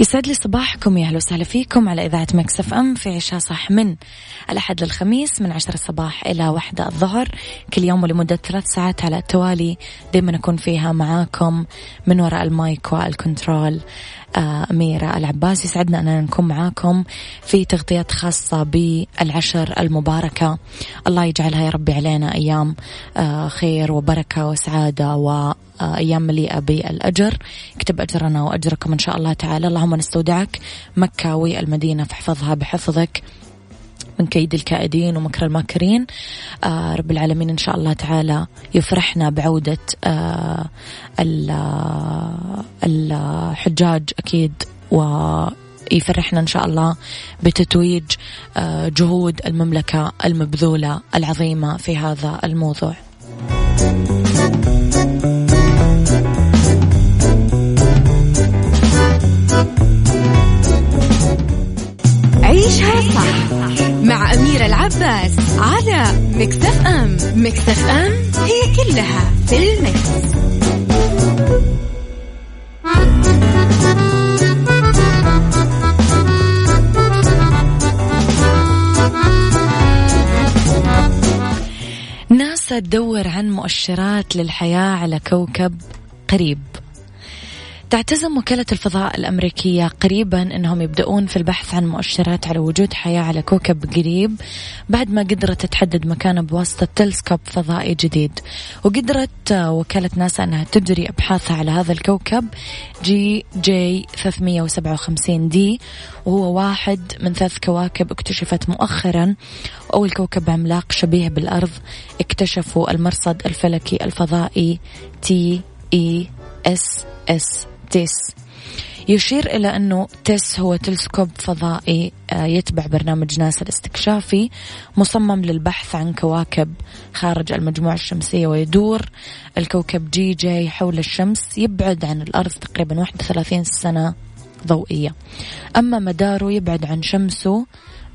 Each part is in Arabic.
يسعد لي صباحكم يا أهلا وسهلا فيكم على إذاعة مكسف أم في عشاء صح من الأحد للخميس من عشرة الصباح إلى واحدة الظهر. كل يوم ولمدة ثلاث ساعات على التوالي. دائما أكون فيها معاكم من وراء المايك والكنترول آه، أميرة العباس. يسعدنا أننا نكون معاكم في تغطيات خاصة بالعشر المباركة. الله يجعلها يا ربي علينا أيام آه، خير وبركة وسعادة و أيام مليئة بالأجر. اكتب أجرنا وأجركم إن شاء الله تعالى. اللهم نستودعك مكة والمدينة فاحفظها بحفظك من كيد الكائدين ومكر الماكرين. آه رب العالمين إن شاء الله تعالى يفرحنا بعودة آه الحجاج أكيد و يفرحنا إن شاء الله بتتويج آه جهود المملكة المبذولة العظيمة في هذا الموضوع. عيشها صح مع أميرة العباس على مكتف أم مكتف أم هي كلها في المكس. ناسا تدور عن مؤشرات للحياة على كوكب قريب تعتزم وكالة الفضاء الأمريكية قريبا أنهم يبدأون في البحث عن مؤشرات على وجود حياة على كوكب قريب بعد ما قدرت تحدد مكانه بواسطة تلسكوب فضائي جديد. وقدرت وكالة ناسا أنها تجري أبحاثها على هذا الكوكب GJ 357 d وهو واحد من ثلاث كواكب اكتشفت مؤخرا وأول كوكب عملاق شبيه بالأرض اكتشفوا المرصد الفلكي الفضائي TESS تيس. يشير إلى أنه تيس هو تلسكوب فضائي آه، يتبع برنامج ناسا الاستكشافي مصمم للبحث عن كواكب خارج المجموعة الشمسية ويدور. الكوكب GJ حول الشمس يبعد عن الأرض تقريبا 31 سنة ضوئية. أما مداره يبعد عن شمسه.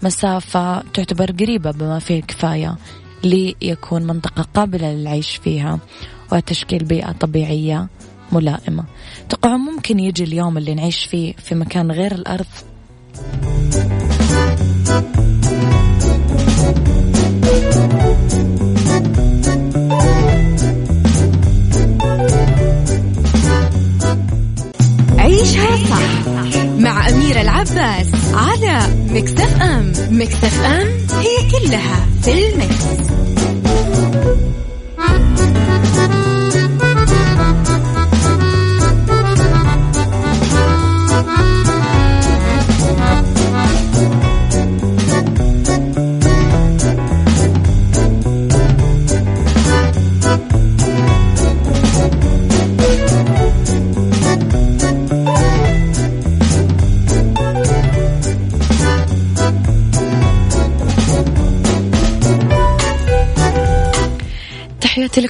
مسافة تعتبر قريبة بما فيه الكفاية ليكون منطقة قابلة للعيش فيها وتشكيل بيئة طبيعية ملائمة. توقعوا ممكن يجي اليوم اللي نعيش فيه في مكان غير الأرض؟ عيشها صح مع أميرة العباس على مكتف أم مكتف أم هي كلها في المكس.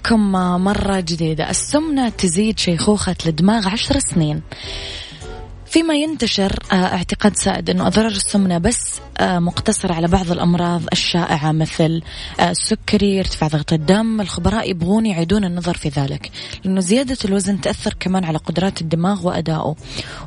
لكم مرة جديدة. السمنة تزيد شيخوخة الدماغ عشر سنين. فيما ينتشر آه، اعتقاد سائد أنه أضرار السمنة بس آه، مقتصرة على بعض الأمراض الشائعة مثل آه، السكري ارتفاع ضغط الدم الخبراء يبغون يعيدون النظر في ذلك لأنه زيادة الوزن تأثر كمان على قدرات الدماغ وأدائه.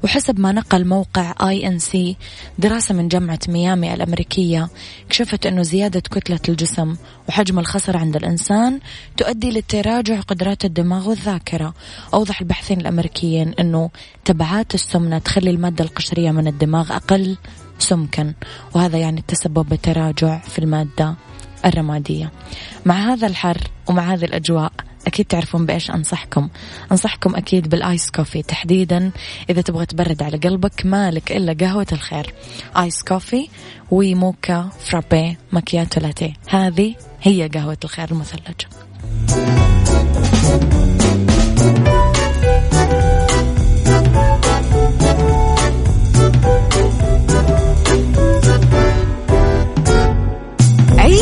وحسب ما نقل موقع ANC دراسة من جامعة ميامي الأمريكية كشفت أنه زيادة كتلة الجسم وحجم الخصر عند الإنسان تؤدي لتراجع قدرات الدماغ والذاكرة أوضح الباحثين الأمريكيين أنه تبعات السمنة تخلي المادة القشرية من الدماغ أقل سمكا. وهذا يعني تسبب بتراجع في المادة الرمادية. مع هذا الحر ومع هذه الأجواء أكيد تعرفون بإيش أنصحكم. أنصحكم أكيد بالآيس كوفي. تحديدا إذا تبغى تبرد على قلبك مالك إلا قهوة الخير. Iced coffee و mocha frappe macchiato latte. هذه هي قهوة الخير المثلجة.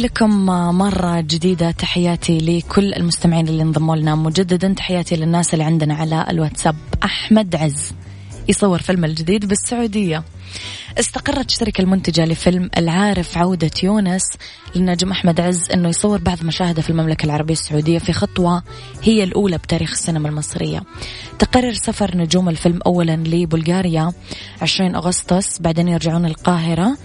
لكم مرة جديدة. تحياتي لكل المستمعين اللي انضموا لنا. مجددا تحياتي للناس اللي عندنا على الواتساب. أحمد عز يصور فيلم الجديد بالسعودية. استقرت الشركة المنتجة لفيلم العارف عودة يونس للنجم أحمد عز أنه يصور بعض مشاهده في المملكة العربية السعودية في خطوة هي الأولى بتاريخ السينما المصرية. تقرر سفر نجوم الفيلم أولا لبلغاريا 20 أغسطس بعدين يرجعون القاهرة.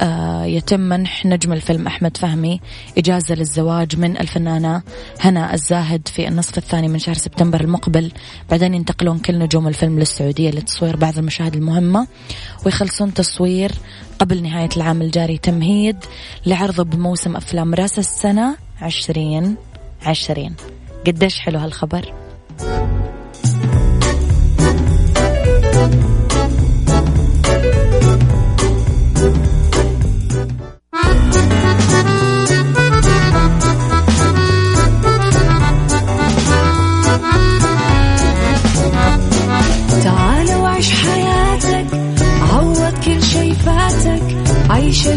آه يتم منح نجم الفيلم أحمد فهمي إجازة للزواج من الفنانة هنا الزاهد في النصف الثاني من شهر سبتمبر المقبل. بعدين ينتقلون كل نجوم الفيلم للسعودية لتصوير بعض المشاهد المهمة ويخلصون تصوير قبل نهاية العام الجاري تمهيد لعرضه بموسم أفلام رأس السنة عشرين عشرين. قديش حلو هالخبر؟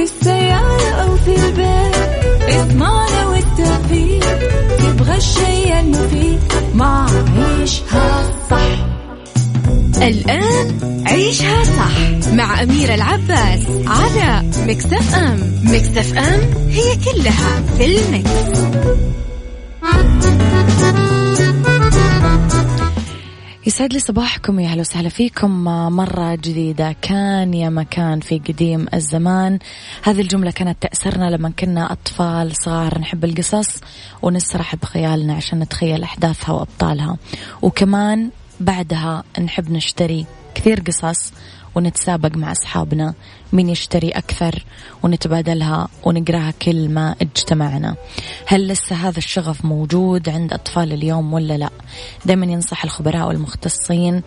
في السيارة أو في البيت إضمعنا والتوفيق تبغى الشيء المفيد ما عيشها صح الآن عيشها صح مع أميرة العباس على مكتف أم مكتف أم هي كلها في المكس. يسعد لي صباحكم يا أهلا وسهلا فيكم. مرة جديدة كان يا مكان في قديم الزمان. هذه الجملة كانت تأثرنا لما كنا أطفال صغار نحب القصص ونسرح بخيالنا عشان نتخيل أحداثها وأبطالها. وكمان بعدها نحب نشتري كثير قصص ونتسابق مع أصحابنا. مين يشتري أكثر ونتبادلها ونقرأها كل ما اجتمعنا. هل لسه هذا الشغف موجود عند أطفال اليوم ولا لا؟ دائما ينصح الخبراء والمختصين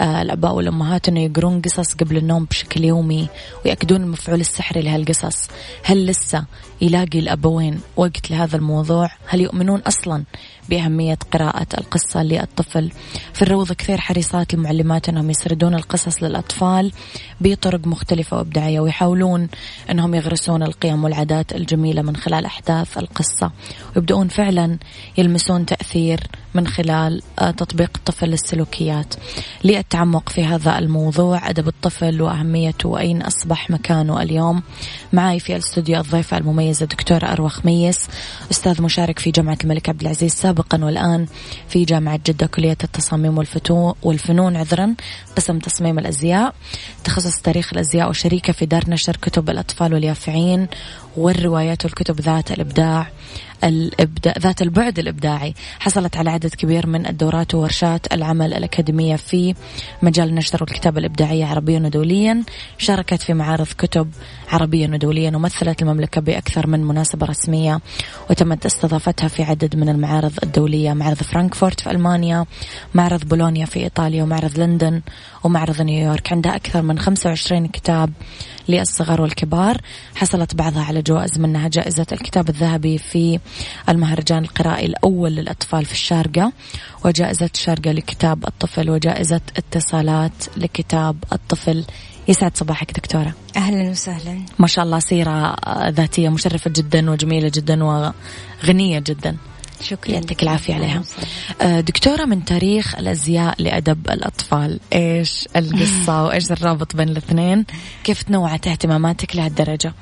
آه الأباء والأمهات أنه يقرون قصص قبل النوم بشكل يومي ويأكدون المفعول السحري لهالقصص. هل لسه يلاقي الأبوين وقت لهذا الموضوع؟ هل يؤمنون أصلا بأهمية قراءة القصة للطفل؟ في الروضة كثير حريصات المعلمات أنهم يسردون القصص للأطفال بطرق مختلفة وإبداعية. ويحاولون أنهم يغرسون القيم والعادات الجميلة من خلال أحداث القصة ويبدأون فعلا يلمسون تأثير من خلال آه، تطبيق الطفل للسلوكيات للتعمق في هذا الموضوع أدب الطفل وأهميته وأين أصبح مكانه اليوم. معي في الاستوديو الضيفة المميزة دكتورة أروى خميس أستاذ مشارك في جامعة الملك عبد العزيز سابقا والآن في جامعة جدة كلية التصاميم والفنون عذرا قسم تصميم الأزياء. تخصص تاريخ الأزياء وشريكة في دار نشر كتب الأطفال واليافعين والروايات والكتب ذات الإبداع. الإبداع ذات البعد الإبداعي حصلت على عدد كبير من الدورات وورشات العمل الأكاديمية في مجال النشر والكتابة الإبداعية عربيا ودوليا شاركت في معارض كتب عربيا ودوليا ومثلت المملكة بأكثر من مناسبة رسمية وتمت استضافتها في عدد من المعارض الدولية معرض فرانكفورت في ألمانيا معرض بولونيا في إيطاليا ومعرض لندن ومعرض نيويورك. عندها أكثر من 25 كتاب للصغار والكبار حصلت بعضها على جوائز منها جائزة الكتاب الذهبي في المهرجان القرائي الأول للأطفال في الشارقة وجائزة الشارقة لكتاب الطفل وجائزة اتصالات لكتاب الطفل. يسعد صباحك دكتورة. أهلا وسهلا. ما شاء الله سيرة ذاتية مشرفة جدا وجميلة جدا وغنية جدا. شكرا. يعطيك العافية عليها. آه، دكتورة من تاريخ الأزياء لأدب الأطفال إيش القصة وإيش الرابط بين الاثنين؟ كيف تنوعت اهتماماتك لهالدرجة؟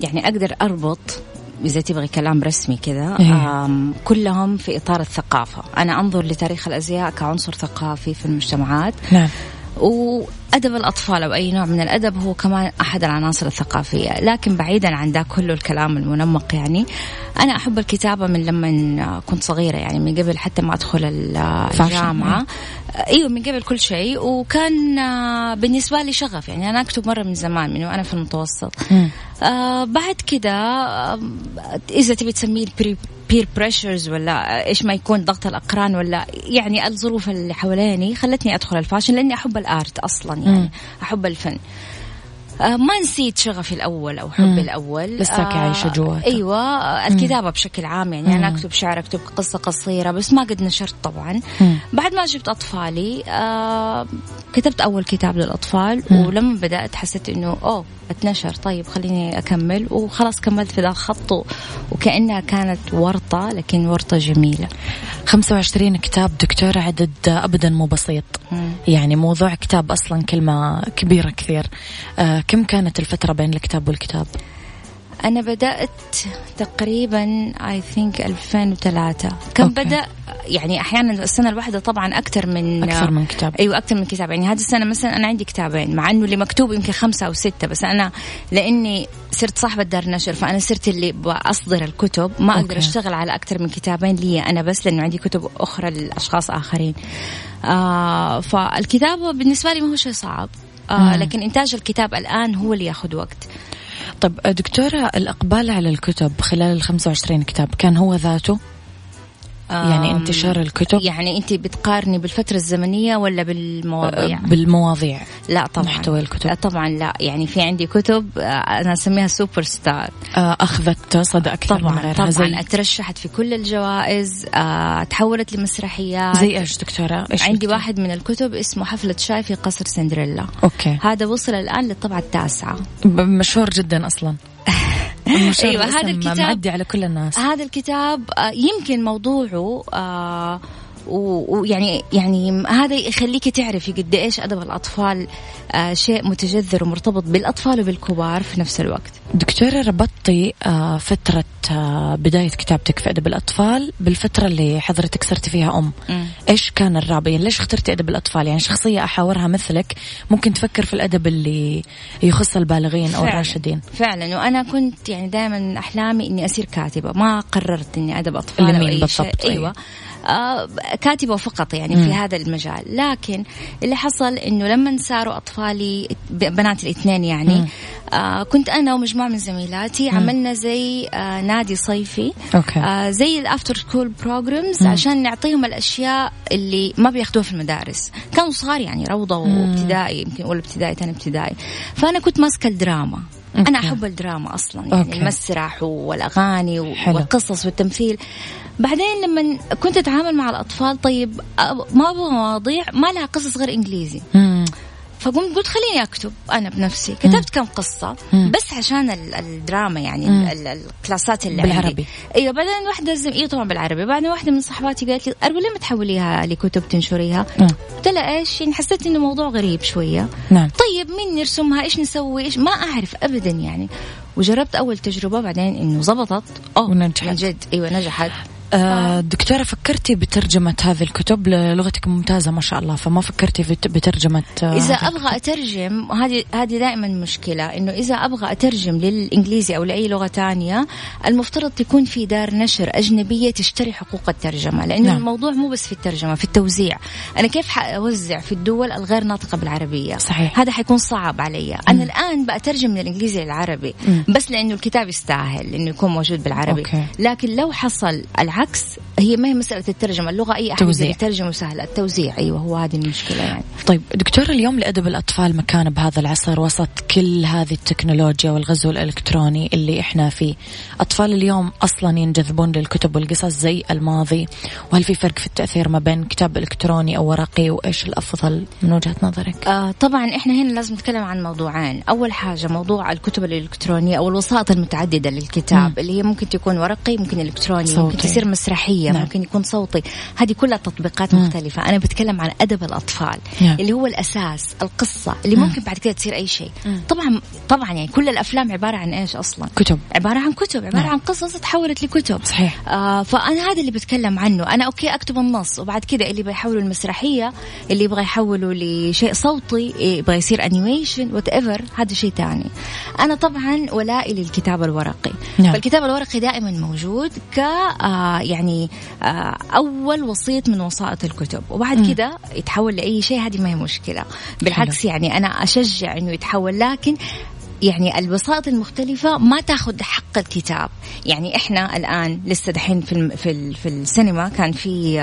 يعني أقدر أربط إذا تبغي كلام رسمي كذا إيه. كلهم في إطار الثقافة. أنا أنظر لتاريخ الأزياء كعنصر ثقافي في المجتمعات. نعم. وأدب الأطفال أو أي نوع من الأدب هو كمان أحد العناصر الثقافية. لكن بعيدا عن ده كله الكلام المنمق يعني أنا أحب الكتابة من لما كنت صغيرة يعني من قبل حتى ما أدخل الجامعة. أيوه من قبل كل شيء. وكان بالنسبة لي شغف يعني أنا أكتب مرة من زمان من وأنا في المتوسط. آه بعد كده آه إذا تبي تسميه peer pressure ولا إيش ما يكون ضغط الأقران ولا يعني الظروف اللي حواليني خلتني أدخل ال fashion لأني أحب ال art أصلا يعني. أحب الفن. آه، ما نسيت شغفي الأول أو حبي الأول. لسه آه عايشة جواتك. أيوه الكتابة بشكل عام يعني مم. أنا أكتب شعر أكتب قصة قصيرة بس ما قد نشرت طبعا. مم. بعد ما جبت أطفالي آه كتبت أول كتاب للأطفال مم. ولما بدأت حسيت إنه أوه أتنشر طيب خليني أكمل. وخلاص كملت في ذا الخط وكأنها كانت ورطة لكن ورطة جميلة. 25 كتاب دكتورة عدد ابدا مو بسيط. يعني موضوع كتاب أصلا كلمة كبيرة كثير. آه كم كانت الفترة بين الكتاب والكتاب؟ أنا بدأت تقريبا اي ثينك 2003 كم أوكي. بدأ؟ يعني أحيانا السنة الواحدة طبعا أكثر من أكثر من كتاب. أيوة أكثر من كتاب يعني هذه السنة مثلا أنا عندي كتابين مع إنه اللي مكتوب يمكن خمسة أو ستة بس أنا لأني صرت صاحبة دار نشر فأنا صرت اللي بأصدر الكتب. ما أقدر أشتغل على أكثر من كتابين لي أنا بس لأنه عندي كتب أخرى لأشخاص آخرين. آه فالكتابة بالنسبة لي ما هو شيء صعب. آه لكن إنتاج الكتاب الآن هو اللي يأخذ وقت طب دكتورة الإقبال على الكتب خلال ال 25 كتاب كان هو ذاته؟ يعني انتشار الكتب. يعني انت بتقارني بالفترة الزمنية ولا بالمواضيع؟ أه، بالمواضيع. لا طبعا. محتوى الكتب. طبعا لا. يعني في عندي كتب أه، أنا أسميها سوبر ستار. أه، أخذت صدى أكثر طبعا من غيرها. طبعا. زي أترشحت في كل الجوائز تحولت لمسرحيات. زي إيش دكتورة؟ إيش عندي بكتب؟ واحد من الكتب اسمه حفلة شاي في قصر سندريلا. okay. هذا وصل الآن للطبعة التاسعة. مشهور جدا أصلا. أيوه هذا الكتاب معدي على كل الناس. هذا الكتاب آه، يمكن موضوعه آه ويعني يعني هذا يخليك تعرفي قد إيش أدب الأطفال آه شيء متجذر ومرتبط بالأطفال وبالكبار في نفس الوقت. دكتورة ربطتي آه فترة آه بداية كتابتك في أدب الأطفال بالفترة اللي حضرتك صرتي فيها أم. م. إيش كان الرابط؟ يعني ليش اخترتي أدب الأطفال؟ يعني شخصية أحاورها مثلك ممكن تفكر في الأدب اللي يخص البالغين أو الراشدين. فعلا وأنا كنت يعني دائما أحلامي إني اصير كاتبة، ما قررت إني أدب أطفال أو أي شيء. أيوه, أيوة. آه، كاتبة فقط يعني في هذا المجال. لكن اللي حصل إنه لما صاروا أطفالي بنات الاثنين يعني آه كنت أنا ومجموعة من زميلاتي. عملنا زي آه نادي صيفي. okay. زي ال after school programs عشان نعطيهم الأشياء اللي ما بياخذوها في المدارس. كانوا صغار يعني روضة وابتدائي يمكن اولى ابتدائي ثاني ابتدائي. فأنا كنت ماسكة الدراما. okay. أنا أحب الدراما أصلا يعني okay. المسرح والأغاني والقصص والتمثيل. بعدين لما كنت أتعامل مع الأطفال طيب ما أبغى مواضيع ما لها قصص غير إنجليزي. مم. فقمت قلت خليني أكتب أنا بنفسي. كتبت كم قصة بس عشان الدراما يعني الكلاسات اللي بالعربي. عندي. أيوه بعدين واحدة زم... أيوه طبعا بالعربي. بعدين واحدة من صحباتي قالت لي اربل ليه ما تحوليها لكتب تنشريها؟ قلت لها إيش؟ يعني حسيت إنه موضوع غريب شوية. نعم. طيب مين نرسمها؟ إيش نسوي؟ إيش؟ ما أعرف ابدا يعني. وجربت أول تجربة بعدين إنه زبطت. أوه ونجحت. من جد. إيوه نجحت. آه دكتورة فكرتي بترجمة هذه الكتب؟ لغتك ممتازة ما شاء الله فما فكرتي بترجمة آه إذا أبغى أترجم هذه هذه دائما مشكلة إنه إذا أبغى أترجم للإنجليزي أو لأي لغة تانية المفترض تكون في دار نشر أجنبية تشتري حقوق الترجمة لأنه نعم. الموضوع مو بس في الترجمة في التوزيع. أنا كيف حأوزع في الدول الغير ناطقة بالعربية؟ صحيح. هذا حيكون صعب علي. أنا الآن بأترجم من الإنجليزي للعربي م. بس لأنه الكتاب يستاهل إنه يكون موجود بالعربي. أوكي. لكن لو حصل العكس بالعكس هي ما هي مسألة الترجمة اللغة أي أحد يترجم وسهل التوزيع أيوة هو هذه المشكلة يعني. طيب دكتور اليوم لأدب الأطفال مكانه بهذا العصر وسط كل هذه التكنولوجيا والغزو الإلكتروني اللي إحنا فيه. أطفال اليوم أصلا ينجذبون للكتب والقصص زي الماضي. وهل في فرق في التأثير ما بين كتاب إلكتروني أو ورقي؟ وإيش الأفضل من وجهة نظرك؟ آه طبعا إحنا هنا لازم نتكلم عن موضوعين. أول حاجة موضوع الكتب الإلكترونية أو الوسائط المتعددة للكتاب م. اللي هي ممكن تكون ورقي ممكن إلكتروني صوتي. ممكن تصير مسرحية نعم. ممكن يكون صوتي هذه كلها تطبيقات مم. مختلفة أنا بتكلم عن أدب الأطفال نعم. اللي هو الأساس القصة اللي مم. ممكن بعد كده تصير أي شيء طبعا طبعا يعني كل الأفلام عبارة عن إيش أصلا كتب عبارة عن كتب عبارة نعم. عن قصص تحولت لكتب صحيح آه فأنا هذا اللي بتكلم عنه أنا أوكي أكتب النص وبعد كده اللي بيحولوا المسرحية اللي يبغى يحولوا لشيء صوتي يبغى يصير animation whatever هذا شيء ثاني أنا طبعا ولائي للكتاب الورقي نعم. فالكتاب الورقي دائما موجود ك آه يعني آه أول وسيط من وسائط الكتب. وبعد كده يتحول لأي شيء هذه ما هي مشكلة. بالعكس. يعني أنا أشجع أنه يتحول لكن يعني الوسائط المختلفة ما تأخذ حق الكتاب. يعني إحنا الآن لسه دحين في, في, في السينما كان في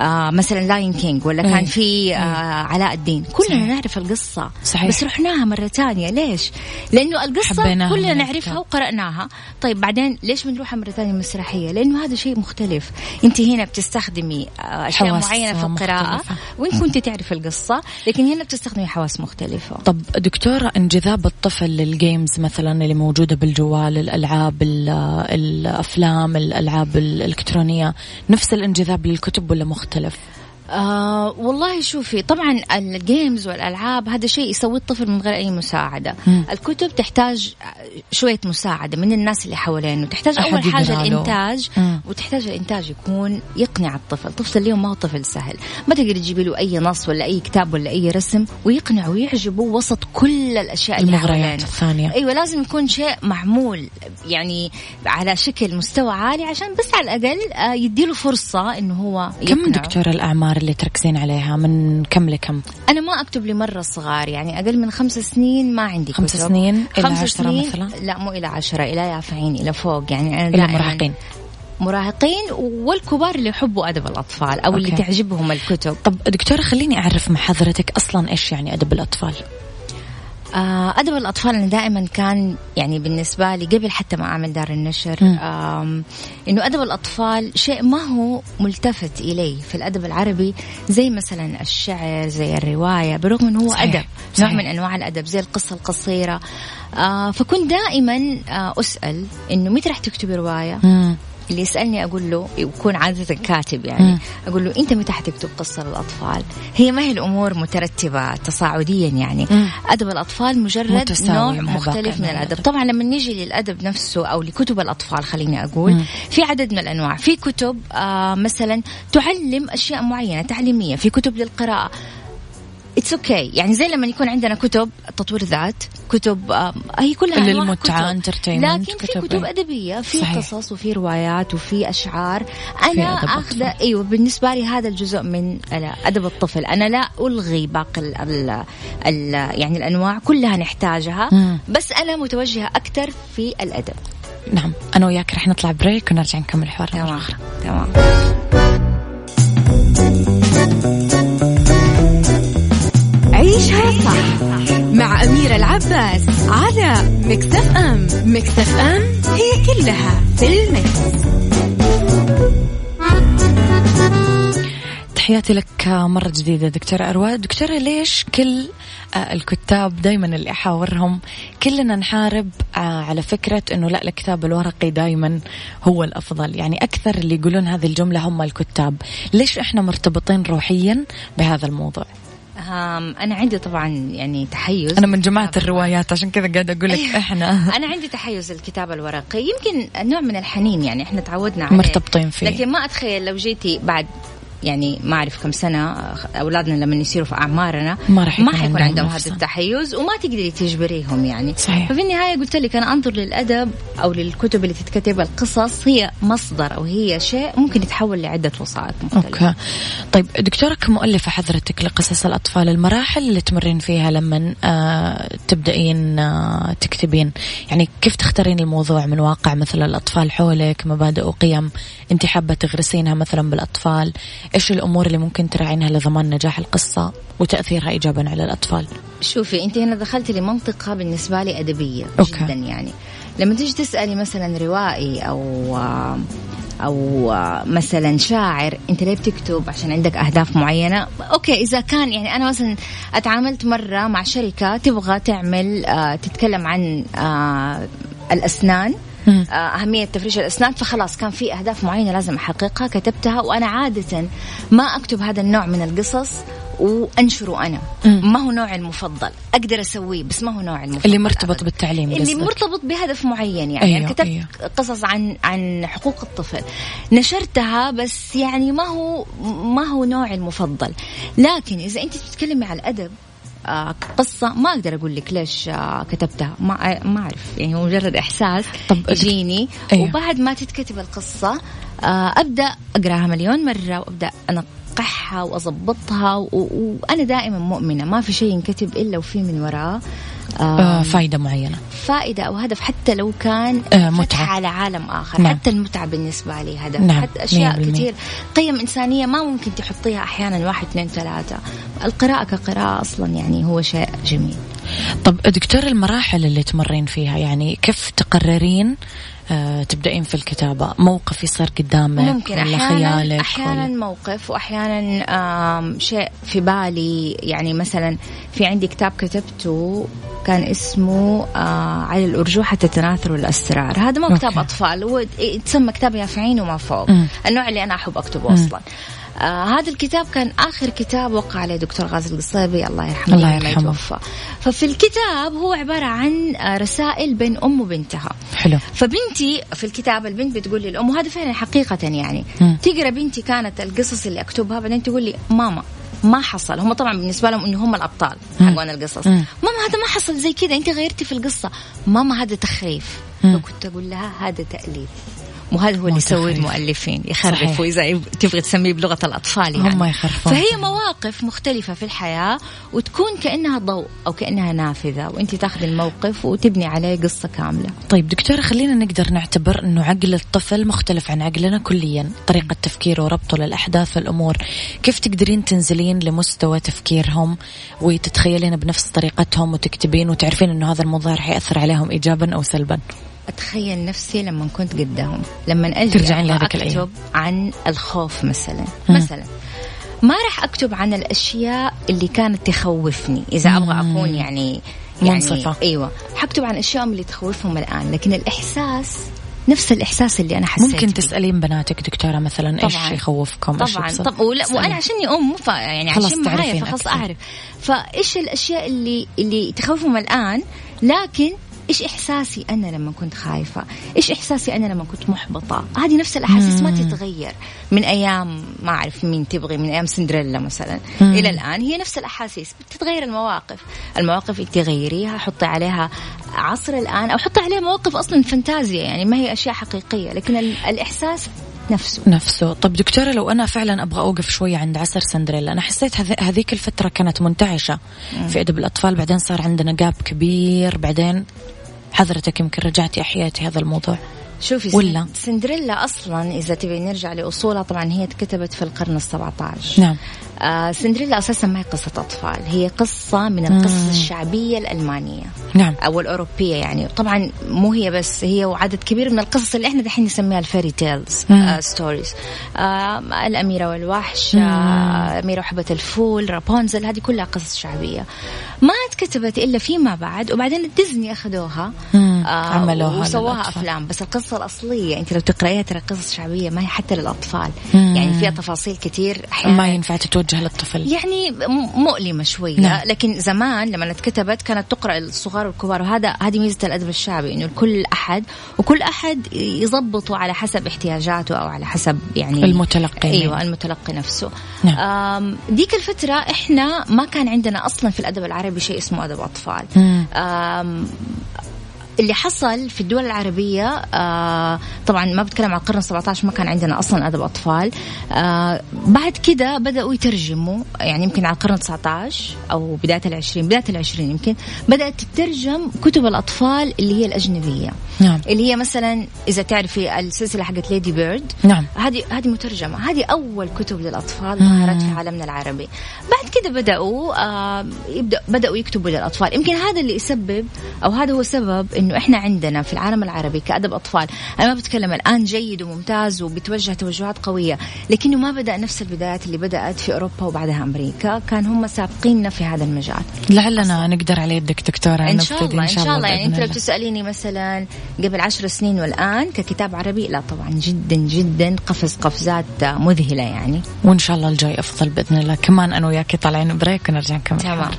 آه مثلا Lion King ولا كان إيه. في آه إيه. علاء الدين كلنا. نعرف القصة صحيح. بس رحناها مرة ثانية ليش لأنه القصة كلنا نعرفها وقرأناها طيب بعدين ليش بنروحها مرة ثانية مسرحية لأنه هذا شيء مختلف أنت هنا بتستخدمي آه، أشياء معينة في القراءة مختلفة. وإنت كنت تعرف القصة لكن هنا بتستخدمي حواس مختلفة طب دكتورة انجذاب الطفل لل games مثلا اللي موجودة بالجوال الألعاب الأفلام الألعاب الإلكترونية نفس الانجذاب للكتب ولا مختلف مختلف آه والله شوفي طبعا الجيمز والألعاب هذا شيء يسويه الطفل من غير أي مساعدة م. الكتب تحتاج شوية مساعدة من الناس اللي حوالينه تحتاج أول حاجة الإنتاج م. وتحتاج الإنتاج يكون يقنع الطفل الطفل اليوم ما هو طفل سهل ما تقدر تجيبي له أي نص ولا أي كتاب ولا أي رسم ويقنعه ويعجبه وسط كل الأشياء اللي المغريات الثانية أيوه لازم يكون شيء معمول يعني على شكل مستوى عالي عشان بس على الأقل آه، يديله فرصة إنه هو يقنعه. كم دكتور الأعمار اللي تركزين عليها من كم لكم؟ أنا ما أكتب لمرة صغار يعني أقل من خمس سنين ما عندي خمس كتب. سنين إلى خمس عشرة سنين مثلا؟ لا مو إلى عشرة إلى يافعين إلى فوق يعني أنا إلى مراهقين مراهقين والكبار اللي يحبوا أدب الأطفال أو أوكي. اللي تعجبهم الكتب طب دكتورة خليني أعرف مع حضرتك أصلا إيش يعني أدب الأطفال آه، أدب الأطفال أنا دائما كان يعني بالنسبة لي قبل حتى ما أعمل دار النشر إنه أدب الأطفال شيء ما هو ملتفت إليه في الأدب العربي زي مثلا الشعر زي الرواية برغم أنه هو صحيح. أدب صحيح. نوع من أنواع الأدب زي القصة القصيرة آه فكنت دائما آه أسأل إنه متى راح تكتبي رواية؟ اللي يسألني أقول له يكون عادة كاتب يعني. أقول له أنت متى حتكتب قصة للأطفال هي ما هي الأمور مترتبة تصاعديا يعني. أدب الأطفال مجرد نوع مختلف من الأدب طبعا لما نيجي للأدب نفسه أو لكتب الأطفال خليني أقول. في عدد من الأنواع في كتب آه مثلا تعلم أشياء معينة تعليمية في كتب للقراءة it's okay okay. يعني زي لما يكون عندنا كتب تطوير ذات كتب هي كلها للمتعة لكن في كتب أدبية في قصص وفي روايات وفي أشعار. أنا أخذ أيوه بالنسبة لي هذا الجزء من أدب الطفل. أنا لا ألغي باقي ال ال ال يعني الأنواع كلها نحتاجها. مم. بس أنا متوجهة أكثر في الأدب. نعم. أنا وياك رح نطلع بريك ونرجع نكمل الحوار تمام. تمام. عيشها صح. مع أميرة العباس على مكتف أم. مكتف أم هي كلها في المكس. تحياتي لك مرة جديدة دكتورة أروى دكتورة ليش كل آه، الكتاب دايما اللي أحاورهم كلنا نحارب آه، على فكرة أنه لا الكتاب الورقي دايما هو الأفضل. يعني أكثر اللي يقولون هذه الجملة هم الكتاب. ليش إحنا مرتبطين روحيا بهذا الموضوع؟ أنا عندي طبعا يعني تحيز. أنا من جماعة الروايات عشان كذا قاعدة أقول لك إحنا. أنا عندي تحيز الكتابة الورقية يمكن نوع من الحنين يعني إحنا تعودنا عليه. مرتبطين فيه. لكن ما أتخيل لو جيتي بعد يعني ما أعرف كم سنة أولادنا لما يصيروا في أعمارنا ما راح ما حيكون عندهم هذا التحيز وما تقدري تجبريهم يعني. صحيح. ففي النهاية قلت لك أنا أنظر للأدب أو للكتب اللي تتكتب القصص هي مصدر أو هي شيء ممكن يتحول لعدة وسائط مختلفة. أوكي. طيب دكتوره كمؤلفه حضرتك لقصص الأطفال المراحل اللي تمرين فيها لما آه تبدأين آه تكتبين. يعني كيف تختارين الموضوع من واقع مثل الأطفال حولك مبادئ وقيم انت حابة تغرسينها مثلا بالأطفال؟ إيش الأمور اللي ممكن تراعينها لضمان نجاح القصة وتأثيرها إيجابا على الأطفال؟ شوفي أنت هنا دخلتي لمنطقة بالنسبة لي أدبية okay. جدا يعني. لما تيجي تسألي مثلا روائي أو أو مثلا شاعر أنت ليه بتكتب؟ عشان عندك أهداف معينة؟ okay إذا كان يعني أنا مثلا أتعاملت مرة مع شركة تبغى تعمل آه، تتكلم عن آه، الأسنان آه، أهمية تفريش الأسنان. فخلاص كان في أهداف معينة لازم أحققها كتبتها وأنا عادة ما أكتب هذا النوع من القصص وأنشره أنا. ما هو نوعي المفضل. أقدر أسويه بس ما هو نوعي المفضل. اللي مرتبط بالتعليم اللي قصدك. مرتبط بهدف معين يعني. أيوه أنا كتبت أيوه. قصص عن عن حقوق الطفل. نشرتها بس يعني ما هو ما هو نوعي المفضل. لكن إذا أنت بتتكلمي على الأدب آه قصة ما أقدر أقول لك ليش آه كتبتها. ما ما أعرف. يعني هو مجرد إحساس طب يجيني. أيوه. وبعد ما تتكتب القصة آه أبدأ أقرأها مليون مرة وأبدأ أنقحها وأضبطها. وأنا دائما مؤمنة ما في شيء ينكتب إلا وفي من وراه آه فائدة معينة فائدة أو هدف حتى لو كان آه متعة على عالم آخر نعم. حتى المتعة بالنسبة لي هدف نعم. حتى أشياء 100%. كثير قيم إنسانية ما ممكن تحطيها أحيانا واحد اثنين ثلاثة القراءة كقراءة أصلا يعني هو شيء جميل طب دكتور المراحل اللي تمرين فيها يعني كيف تقررين تبدأين في الكتابة موقف يصير قدامك ممكن ولا أحيانا خيالك أحيانا ولا... موقف وأحيانا شيء في بالي يعني مثلا في عندي كتاب كتبته كان اسمه آه على الأرجوحة تتناثر الأسرار هذا مو كتاب. أطفال هو يتسمى كتاب يافعين وما فوق مم. النوع اللي أنا أحب أكتبه. أصلا آه هذا الكتاب كان آخر كتاب وقع عليه دكتور غازي القصيبي الله يرحمه الله يرحمه. ففي الكتاب هو عبارة عن رسائل بين أم وبنتها حلو فبنتي في الكتاب البنت بتقول للام وهذا فعلا حقيقة يعني مم. تقرأ بنتي كانت القصص اللي أكتبها بعدين تقول لي ماما ما حصل هم طبعا بالنسبة لهم إنه هم الأبطال. حقون القصص مم. ماما هذا ما حصل زي كذا أنت غيرتي في القصة ماما هذا تخريف. فكنت أقول لها هذا تأليف وهذا هو اللي مو يسوي تخريف. المؤلفين. يخرفوا اذا تبغي تسميه بلغة الأطفال يعني. هم يخرفون. فهي مواقف مختلفة في الحياة وتكون كأنها ضوء أو كأنها نافذة وأنت تاخذي الموقف وتبني عليه قصة كاملة. طيب دكتورة خلينا نقدر نعتبر أنه عقل الطفل مختلف عن عقلنا كليا طريقة تفكيره وربطه للأحداث والأمور. كيف تقدرين تنزلين لمستوى تفكيرهم وتتخيلين بنفس طريقتهم وتكتبين وتعرفين أنه هذا الموضوع رح يأثر عليهم إيجابا أو سلبا؟ أتخيل نفسي لما كنت قدامهم لما أجي ترجعين لهذيك. أكتب عن الخوف مثلا مم. مثلا ما راح أكتب عن الأشياء اللي كانت تخوفني إذا أبغى مم. أكون يعني يعني منصفة. أيوة حكتب عن أشياء اللي تخوفهم الآن لكن الإحساس نفس الإحساس اللي أنا حسيت ممكن بيه. تسألين بناتك دكتورة مثلا طبعاً. يخوفكم إيش طبعا يبسط؟ طب ولا. وأنا عشاني أم ف يعني خلاص عشان معايا فخلاص. أعرف فإيش الأشياء اللي اللي تخوفهم الآن لكن إيش إحساسي أنا لما كنت خايفة؟ إيش إحساسي أنا لما كنت محبطة؟ هذه نفس الأحاسيس ما. تتغير. من أيام ما أعرف مين تبغي من أيام سندريلا مثلا. مم. إلى الآن هي نفس الأحاسيس. بتتغير المواقف. المواقف انت تغيريها حطي عليها عصر الآن أو حطي عليها مواقف أصلا فانتازيا يعني ما هي أشياء حقيقية لكن ال- الإحساس نفسه. نفسه. طب دكتورة لو أنا فعلا أبغى أوقف شوية عند عصر سندريلا أنا حسيت هذ- هذيك الفترة كانت منتعشة في أدب الأطفال بعدين صار عندنا gap كبير بعدين حضرتك يمكن رجعتي أحييتي هذا الموضوع. شوفي ولا؟ سندريلا أصلا إذا تبي نرجع لأصولها طبعا هي اتكتبت في القرن ال 17 نعم. آه سندريلا أساسا ما هي قصة أطفال هي قصة من القصص الشعبية الألمانية نعم أو الأوروبية يعني طبعا مو هي بس هي وعدد كبير من القصص اللي إحنا دحين نسميها ال fairy tales. stories آه الأميرة والوحش مم. آه أميرة وحبة الفول رابونزل هذه كلها قصص شعبية ما اتكتبت إلا فيما بعد وبعدين ديزني أخذوها مم. عملوها وسووها للأطفال. أفلام بس القصة الأصلية أنت لو تقرأيها ترى قصص شعبية ما هي حتى للأطفال مم. يعني فيها تفاصيل كثير ما ينفع تتوجه للطفل يعني م- مؤلمة شوية نعم. لكن زمان لما اتكتبت كانت تقرأ الصغار والكبار وهذا هذه ميزة الأدب الشعبي إنه كل أحد وكل أحد يضبطه على حسب احتياجاته أو على حسب يعني المتلقي أيوة المتلقي نفسه نعم. ديك الفترة إحنا ما كان عندنا أصلا في الأدب العربي شيء اسمه أدب أطفال مم. آم، اللي حصل في الدول العربية آه طبعا ما بتكلم عن القرن 17 ما كان عندنا أصلا أدب أطفال. آه بعد كده بدأوا يترجموا يعني يمكن على القرن 19 أو بداية العشرين بداية العشرين يمكن بدأت تترجم كتب الأطفال اللي هي الأجنبية. نعم. اللي هي مثلا إذا تعرفي السلسلة حقت ليدي بيرد نعم. هذه هذه مترجمة. هذه أول كتب للأطفال ظهرت في عالمنا العربي. بعد كده بدأوا آه يبدأ بدأوا يكتبوا للأطفال. يمكن هذا اللي يسبب أو هذا هو سبب إنه إحنا عندنا في العالم العربي كأدب أطفال أنا ما بتكلم الآن جيد وممتاز وبتوجه توجهات قوية لكنه ما بدأ نفس البدايات اللي بدأت في أوروبا وبعدها أمريكا كان هم سابقيننا في هذا المجال. لعلنا نقدر على يدك دكتورة إن شاء الله إن شاء الله يعني أنت لو. تسأليني مثلا قبل عشر سنين والآن ككتاب عربي لا طبعا جدا جدا قفز قفزات مذهلة يعني. وإن شاء الله الجاي أفضل بإذن الله. كمان أنا وياكي طالعين break ونرجع نكمل. تمام.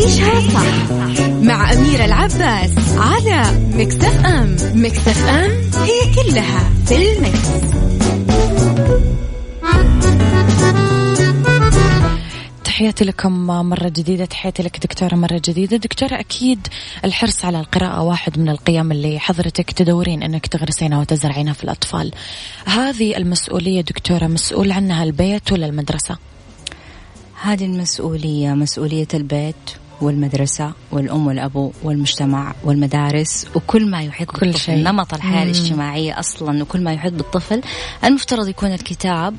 عيشها صح. مع أميرة العباس على Mix FM. Mix FM it's all in the mix. تحياتي لكم مرة جديدة تحياتي لك دكتورة مرة جديدة. دكتورة أكيد الحرص على القراءة واحد من القيم اللي حضرتك تدورين أنك تغرسينها وتزرعينها في الأطفال. هذه المسؤولية دكتورة مسؤول عنها البيت ولا المدرسة؟ هذه المسؤولية مسؤولية البيت. والمدرسة والأم والأبو والمجتمع والمدارس وكل ما يحيط كل بالطفل شيء. نمط الحياة مم. الاجتماعية أصلا وكل ما يحيط بالطفل المفترض يكون الكتاب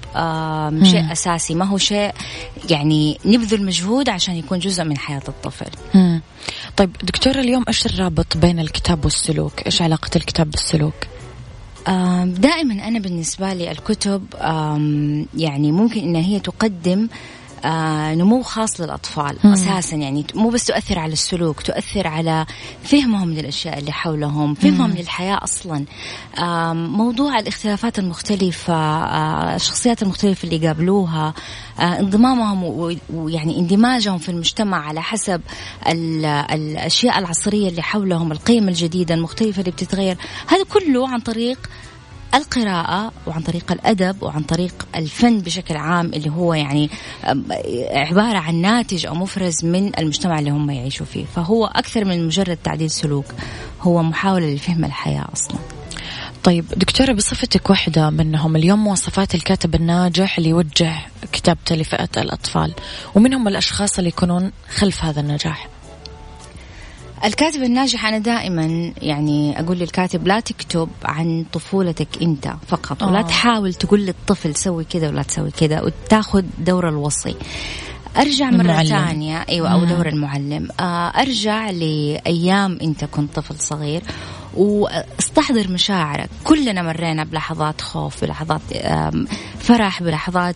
شيء أساسي ما هو شيء يعني نبذل مجهود عشان يكون جزء من حياة الطفل مم. طيب دكتورة اليوم إيش الرابط بين الكتاب والسلوك إيش علاقة الكتاب بالسلوك دائما أنا بالنسبة لي الكتب يعني ممكن إن هي تقدم نمو خاص للأطفال مم. أساسا يعني مو بس تؤثر على السلوك تؤثر على فهمهم للأشياء اللي حولهم فهمهم للحياة أصلا. موضوع الاختلافات المختلفة آه، الشخصيات المختلفة اللي يقابلوها آه، انضمامهم ويعني اندماجهم في المجتمع على حسب ال- الأشياء العصرية اللي حولهم القيم الجديدة المختلفة اللي بتتغير. هذا كله عن طريق القراءة وعن طريق الأدب وعن طريق الفن بشكل عام اللي هو يعني عبارة عن ناتج أو مفرز من المجتمع اللي هم يعيشوا فيه. فهو أكثر من مجرد تعديل سلوك هو محاولة لفهم الحياة أصلا. طيب دكتورة بصفتك واحدة منهم اليوم مواصفات الكاتب الناجح اللي يوجه كتابته لفئة الأطفال ومنهم الأشخاص اللي يكونون خلف هذا النجاح؟ الكاتب الناجح أنا دائما يعني أقول للكاتب لا تكتب عن طفولتك أنت فقط ولا آه. تحاول تقول للطفل سوي كذا ولا تسوي كذا وتاخذ دور الوصي أرجع مرة المعلم. ثانية أيوه أو. دور المعلم آه، أرجع لأيام أنت كنت طفل صغير واستحضر مشاعرك. كلنا مرينا بلحظات خوف بلحظات فرح بلحظات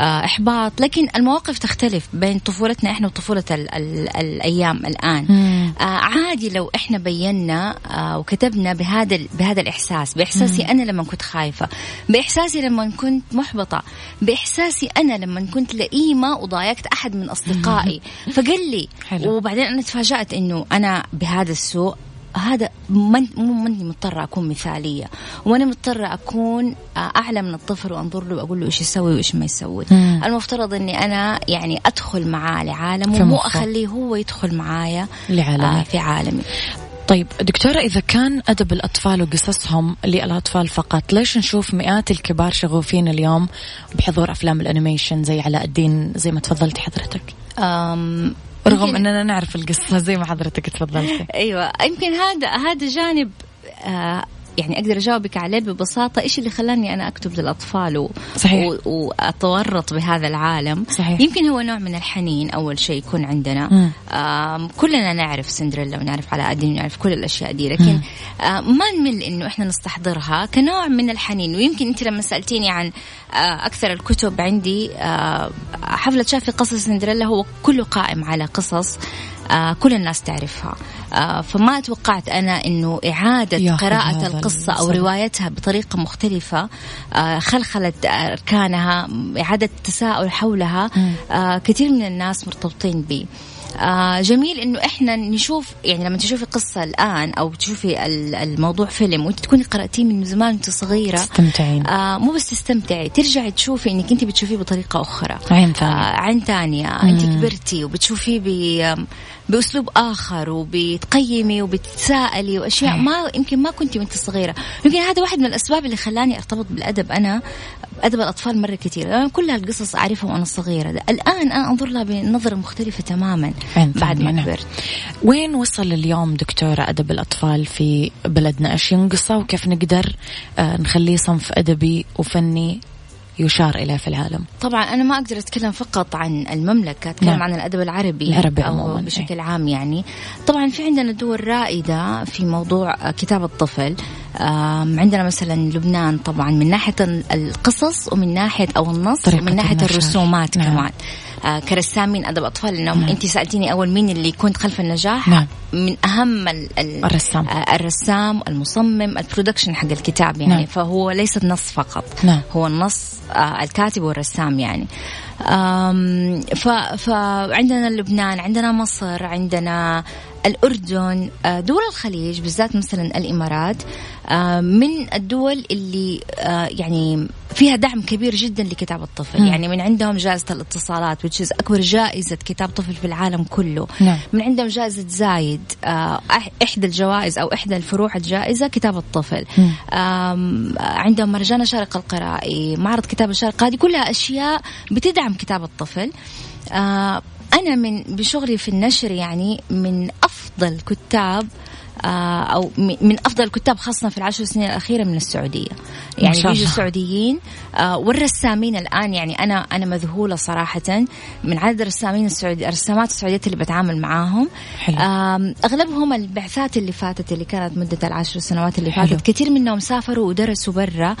إحباط. لكن المواقف تختلف بين طفولتنا إحنا وطفولة ال ال الأيام الآن. مم. عادي لو إحنا بينا وكتبنا بهذا بهذا الإحساس. بإحساسي أنا لما كنت خايفة. بإحساسي لما كنت محبطة. بإحساسي أنا لما كنت لئيمة وضايقت أحد من أصدقائي. فقال لي حلو. وبعدين أنا تفاجأت إنه أنا بهذا السوء هذا من مو ماني مضطرة أكون مثالية وأنا مضطرة أكون آه، أعلى من الطفل وأنظر له وأقول له إيش يسوي وإيش ما يسوي مم. المفترض أني أنا يعني أدخل معاه لعالمه مخه. أخليه هو يدخل معايا لعالمي. آه، في عالمي طيب دكتورة إذا كان أدب الأطفال وقصصهم للأطفال فقط ليش نشوف مئات الكبار شغوفين اليوم بحضور أفلام الأنيميشن زي علاء الدين زي ما تفضلت حضرتك أم رغم يمكن- أننا نعرف القصة زي ما حضرتك تفضلتي. أيوه يمكن هذا هذا جانب آه يعني أقدر أجاوبك عليه ببساطة إيش اللي خلاني أنا أكتب للأطفال و... صحيح. و... وأتورط بهذا العالم صحيح. يمكن هو نوع من الحنين أول شيء يكون عندنا. آم كلنا نعرف سندريلا ونعرف علاء ونعرف كل الأشياء دي لكن ما نمل إنه إحنا نستحضرها كنوع من الحنين ويمكن أنت لما سألتيني عن آه أكثر الكتب عندي آه حفلة شافي قصص سندريلا هو كله قائم على قصص آه كل الناس تعرفها. آه فما توقعت أنا إنه إعادة ياخذ قراءة هذا القصة أو الصدى. روايتها بطريقة مختلفة. آه خلخلت أركانها إعادة التساؤل حولها. آه كثير من الناس مرتبطين به آه جميل إنه إحنا نشوف يعني لما تشوفي قصة الآن أو تشوفي ال- الموضوع فيلم وأنت تكوني قرأتيه من زمان وأنت صغيرة تستمتعين. آه مو بس تستمتعي ترجعي تشوفي إنك أنت بتشوفيه بطريقة أخرى. عين ثانية. آه عين ثانية. أنت كبرتي وبتشوفيه ب بأسلوب آخر وبتقيمي وبتسائلي وأشياء. ما يمكن ما كنتي وأنت صغيرة. يمكن هذا واحد من الأسباب اللي خلاني أرتبط بالأدب. أنا أدب الأطفال مرة كثير. أنا كل هالقصص أعرفها وأنا صغيرة. الآن أنا أنظر لها بنظرة مختلفة تماما بعد ما. كبرت. وين وصل اليوم دكتورة أدب الأطفال في بلدنا؟ إيش ينقصه وكيف نقدر آه، نخليه صنف أدبي وفني يشار إليه في العالم طبعا أنا ما أقدر أتكلم فقط عن المملكة أتكلم نعم. عن الأدب العربي العربي أو عموماً، بشكل عام يعني طبعا في عندنا دول رائدة في موضوع كتاب الطفل عندنا مثلا لبنان طبعا من ناحية القصص ومن ناحية أو النص ومن ناحية النشر. الرسومات نعم. كمان كرسامين أدب أطفال لأنه نعم. انت سألتيني أول مين اللي كنت خلف النجاح نعم. من أهم ال ال الرسام. آه، الرسام المصمم البرودكشن حق الكتاب يعني نعم. فهو ليس النص فقط نعم. هو النص آه، الكاتب والرسام يعني فعندنا لبنان عندنا مصر عندنا الأردن آه، دول الخليج بالذات مثلا الإمارات آه، من الدول اللي آه، يعني فيها دعم كبير جدا لكتاب الطفل مم. يعني من عندهم جائزة الاتصالات which is أكبر جائزة كتاب طفل في العالم كله نعم. من عندهم جائزة زايد إحدى الجوائز أو إحدى الفروع الجائزة كتاب الطفل. آم، عندهم مهرجان الشارقة القرائي معرض كتاب الشارقة هذه كلها أشياء بتدعم كتاب الطفل أنا من بشغلي في النشر يعني من أفضل كتاب آه، أو م- من أفضل الكتاب خاصة في العشر سنين الأخيرة من السعودية يعني بيجوا الله. سعوديين آه، والرسامين الآن يعني أنا أنا مذهولة صراحة من عدد الرسامين السعودي الرسامات السعوديات اللي بتعامل معاهم حلو. أغلبهم البعثات اللي فاتت اللي كانت مدة العشر سنوات اللي حلو. فاتت كثير منهم سافروا ودرسوا برا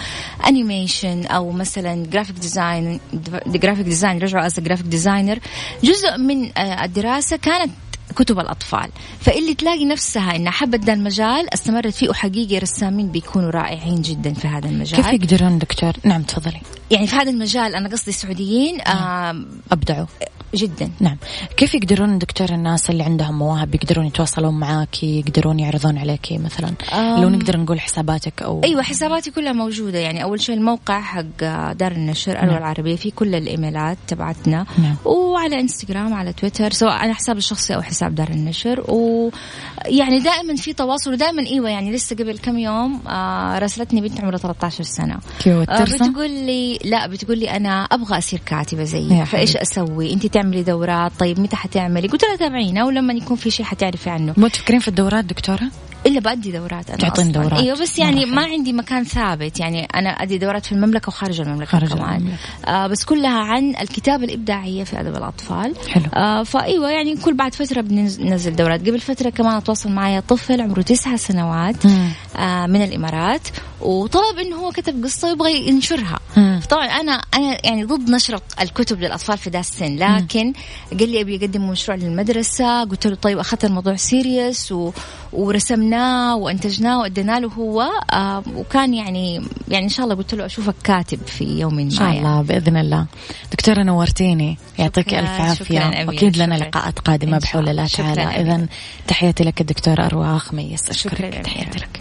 animation أو مثلا graphic design graphic design رجعوا as graphic designer جزء من آه، الدراسة كانت كتب الأطفال. فاللي تلاقي نفسها إنها حبت ذا المجال استمرت فيه وحقيقي رسامين بيكونوا رائعين جدا في هذا المجال. كيف يقدرون دكتور؟ نعم تفضلي. يعني في هذا المجال أنا قصدي السعوديين أبدعوا. جدا. نعم. كيف يقدرون دكتور الناس اللي عندهم مواهب يقدرون يتواصلون معاك يقدرون يعرضون عليك مثلا؟ أم. لو نقدر نقول حساباتك أو أيوه حساباتي كلها موجودة. يعني أول شيء الموقع حق دار النشر نعم. العربية فيه كل الإيميلات تبعتنا. نعم. وعلى إنستغرام على تويتر سواء على حساب الشخصي أو حساب دار النشر. ويعني دائما في تواصل ودائما أيوه يعني لسه قبل كم يوم آه راسلتني بنت عمرها 13 سنة. كيوت آه بتقول لي لا بتقول لي أنا أبغى اصير كاتبة زيك فإيش. أسوي؟ أنت تعملي دورات؟ طيب متى حتعملي؟ قلت لها تابعينا ولما يكون في شيء حتعرفي عنه. مو تفكرين في الدورات دكتورة؟ إلا بأدي دورات أنا تعطين. دورات. أيوه بس يعني ما. عندي مكان ثابت يعني أنا أدي دورات في المملكة وخارج المملكة خارج كمان المملكة. آه بس كلها عن الكتابه الإبداعية في أدب الأطفال حلو. آه فإيوه يعني كل بعد فترة بننزل دورات قبل فترة كمان تواصل معي طفل عمره تسعة سنوات مم. آه من الإمارات وطلب إنه هو كتب قصة ويبغى ينشرها مم. طبعا أنا أنا يعني ضد نشر الكتب للأطفال في ذا السن لكن قال لي أبي أقدم مشروع للمدرسة قلت له طيب أخذت الموضوع serious و... ورسمناه وأنتجناه وادينا له هو آه وكان يعني يعني إن شاء الله قلت له أشوفك كاتب في يوم ما إن شاء يعني. الله بإذن الله دكتورة نورتيني يعطيك شكراً أميرة، وأكيد لنا. لقاءات شاء بحول الله تعالى. إذا تحياتي لك الدكتورة أرواح خميس أميرة. تحياتي لك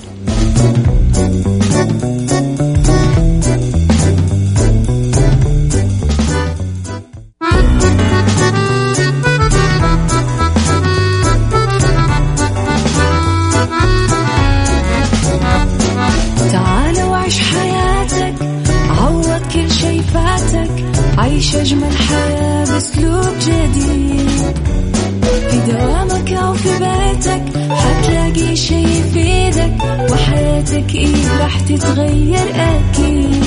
أجمل حياة بأسلوب جديد. في دوامك أو في بيتك حتلاقي شي يفيدك وحياتك إيه راح تتغير أكيد.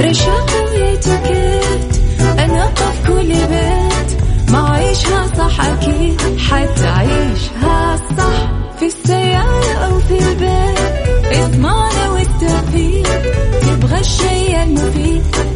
رشاقة وإتوكيت أنا في كل بيت. ما عيشها صح أكيد حتعيشها صح. في السيارة أو في البيت إضمعنا والتوفيق. تبغى الشي المفيد.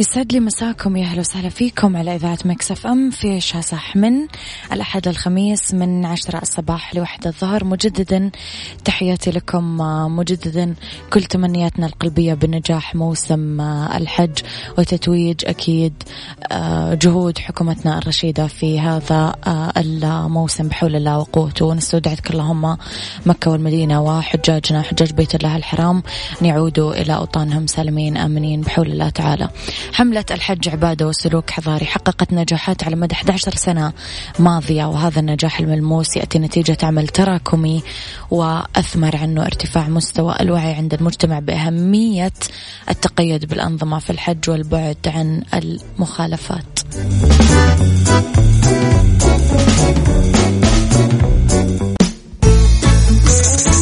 يسعد لي مساكم يا أهلا وسهلا فيكم على إذاعة Mix FM في عيشها صح من الأحد الخميس من عشرة الصباح لوحدة الظهر. مجددا تحياتي لكم مجددا كل تمنياتنا القلبية بنجاح موسم الحج وتتويج أكيد جهود حكومتنا الرشيدة في هذا الموسم بحول الله وقوته. ونستودعك اللهم مكة والمدينة وحجاجنا حجاج بيت الله الحرام. ان يعودوا إلى أوطانهم سالمين آمنين بحول الله تعالى. حملة الحج عبادة وسلوك حضاري حققت نجاحات على مدى 11 سنة ماضية وهذا النجاح الملموس يأتي نتيجة عمل تراكمي وأثمر عنه ارتفاع مستوى الوعي عند المجتمع بأهمية التقيد بالأنظمة في الحج والبعد عن المخالفات.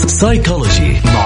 سايكولوجي مع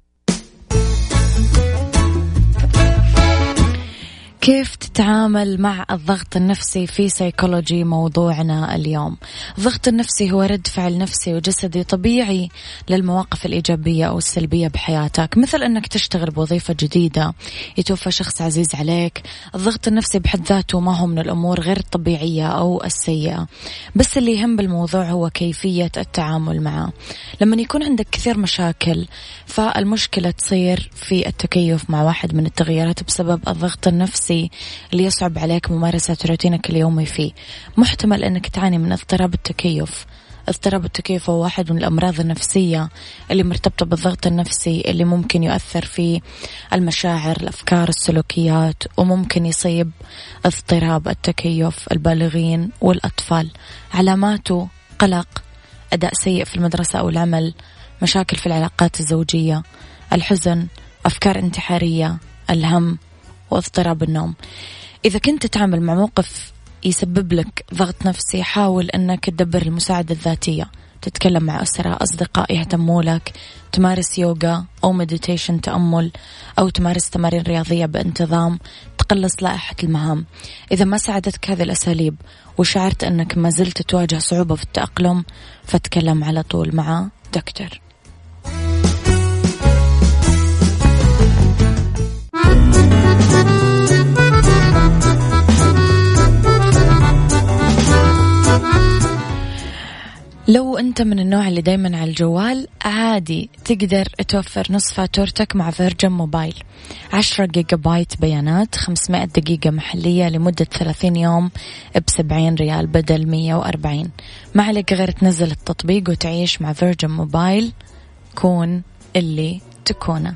كيف تتعامل مع الضغط النفسي في سيكولوجي موضوعنا اليوم؟ الضغط النفسي هو رد فعل نفسي وجسدي طبيعي للمواقف الإيجابية أو السلبية بحياتك. مثل أنك تشتغل بوظيفة جديدة يتوفى شخص عزيز عليك الضغط النفسي بحد ذاته ما هو من الأمور غير الطبيعية أو السيئة. بس اللي يهم بالموضوع هو كيفية التعامل معه. لما يكون عندك كثير مشاكل فالمشكلة تصير في التكيف مع واحد من التغييرات بسبب الضغط النفسي. النفسي اللي يصعب عليك ممارسة روتينك اليومي فيه. محتمل أنك تعاني من اضطراب التكيف. اضطراب التكيف هو واحد من الأمراض النفسية اللي مرتبطة بالضغط النفسي اللي ممكن يؤثر في المشاعر الأفكار السلوكيات وممكن يصيب اضطراب التكيف البالغين والأطفال. علاماته قلق أداء سيء في المدرسة أو العمل مشاكل في العلاقات الزوجية الحزن أفكار انتحارية الهم واضطراب النوم. إذا كنت تتعامل مع موقف يسبب لك ضغط نفسي حاول أنك تدبر المساعدة الذاتية. تتكلم مع أسرة أصدقاء يهتموا لك. تمارس يوغا أو مديتيشن تأمل أو تمارس تمارين رياضية بانتظام. تقلص لائحة المهام. إذا ما ساعدتك هذه الأساليب وشعرت أنك ما زلت تواجه صعوبة في التأقلم فتكلم على طول مع دكتور. لو أنت من النوع اللي دايما على الجوال عادي تقدر توفر نصف فاتورتك مع فيرجن موبايل. عشرة جيجا بايت بيانات خمسمائة دقيقة محلية لمدة ثلاثين يوم بسبعين ريال بدل مية وأربعين. ما عليك غير تنزل التطبيق وتعيش مع Virgin Mobile كون اللي تكونه.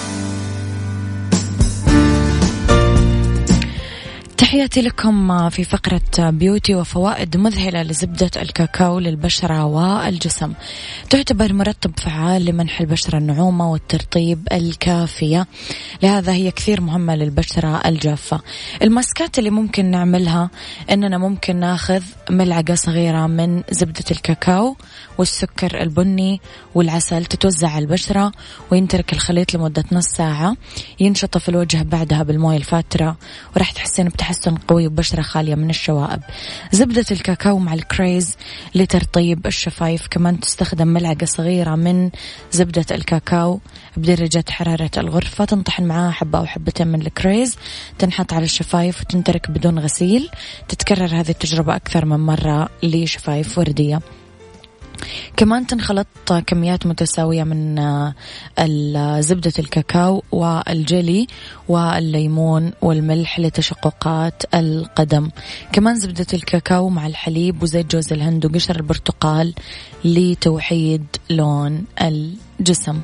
تحياتي لكم في فقرة بيوتي وفوائد مذهلة لزبدة الكاكاو للبشرة والجسم. تعتبر مرطب فعال لمنح البشرة النعومة والترطيب الكافية. لهذا هي كثير مهمة للبشرة الجافة. الماسكات اللي ممكن نعملها أننا ممكن ناخذ ملعقة صغيرة من زبدة الكاكاو والسكر البني والعسل تتوزع على البشرة وينترك الخليط لمدة نص ساعة. ينشطف الوجه بعدها بالموية الفاترة. وراح تحسين بتحسن قوي وبشرة خالية من الشوائب. زبدة الكاكاو مع الكريز لترطيب الشفايف. كمان تستخدم ملعقة صغيرة من زبدة الكاكاو بدرجة حرارة الغرفة. تنطحن معاها حبة أو حبتين من الكريز. تنحط على الشفايف وتنترك بدون غسيل. تتكرر هذه التجربة أكثر من مرة لشفايف وردية. كمان تنخلط كميات متساوية من زبدة الكاكاو والجلي والليمون والملح لتشققات القدم. كمان زبدة الكاكاو مع الحليب وزيت جوز الهند وقشر البرتقال لتوحيد لون الجسم.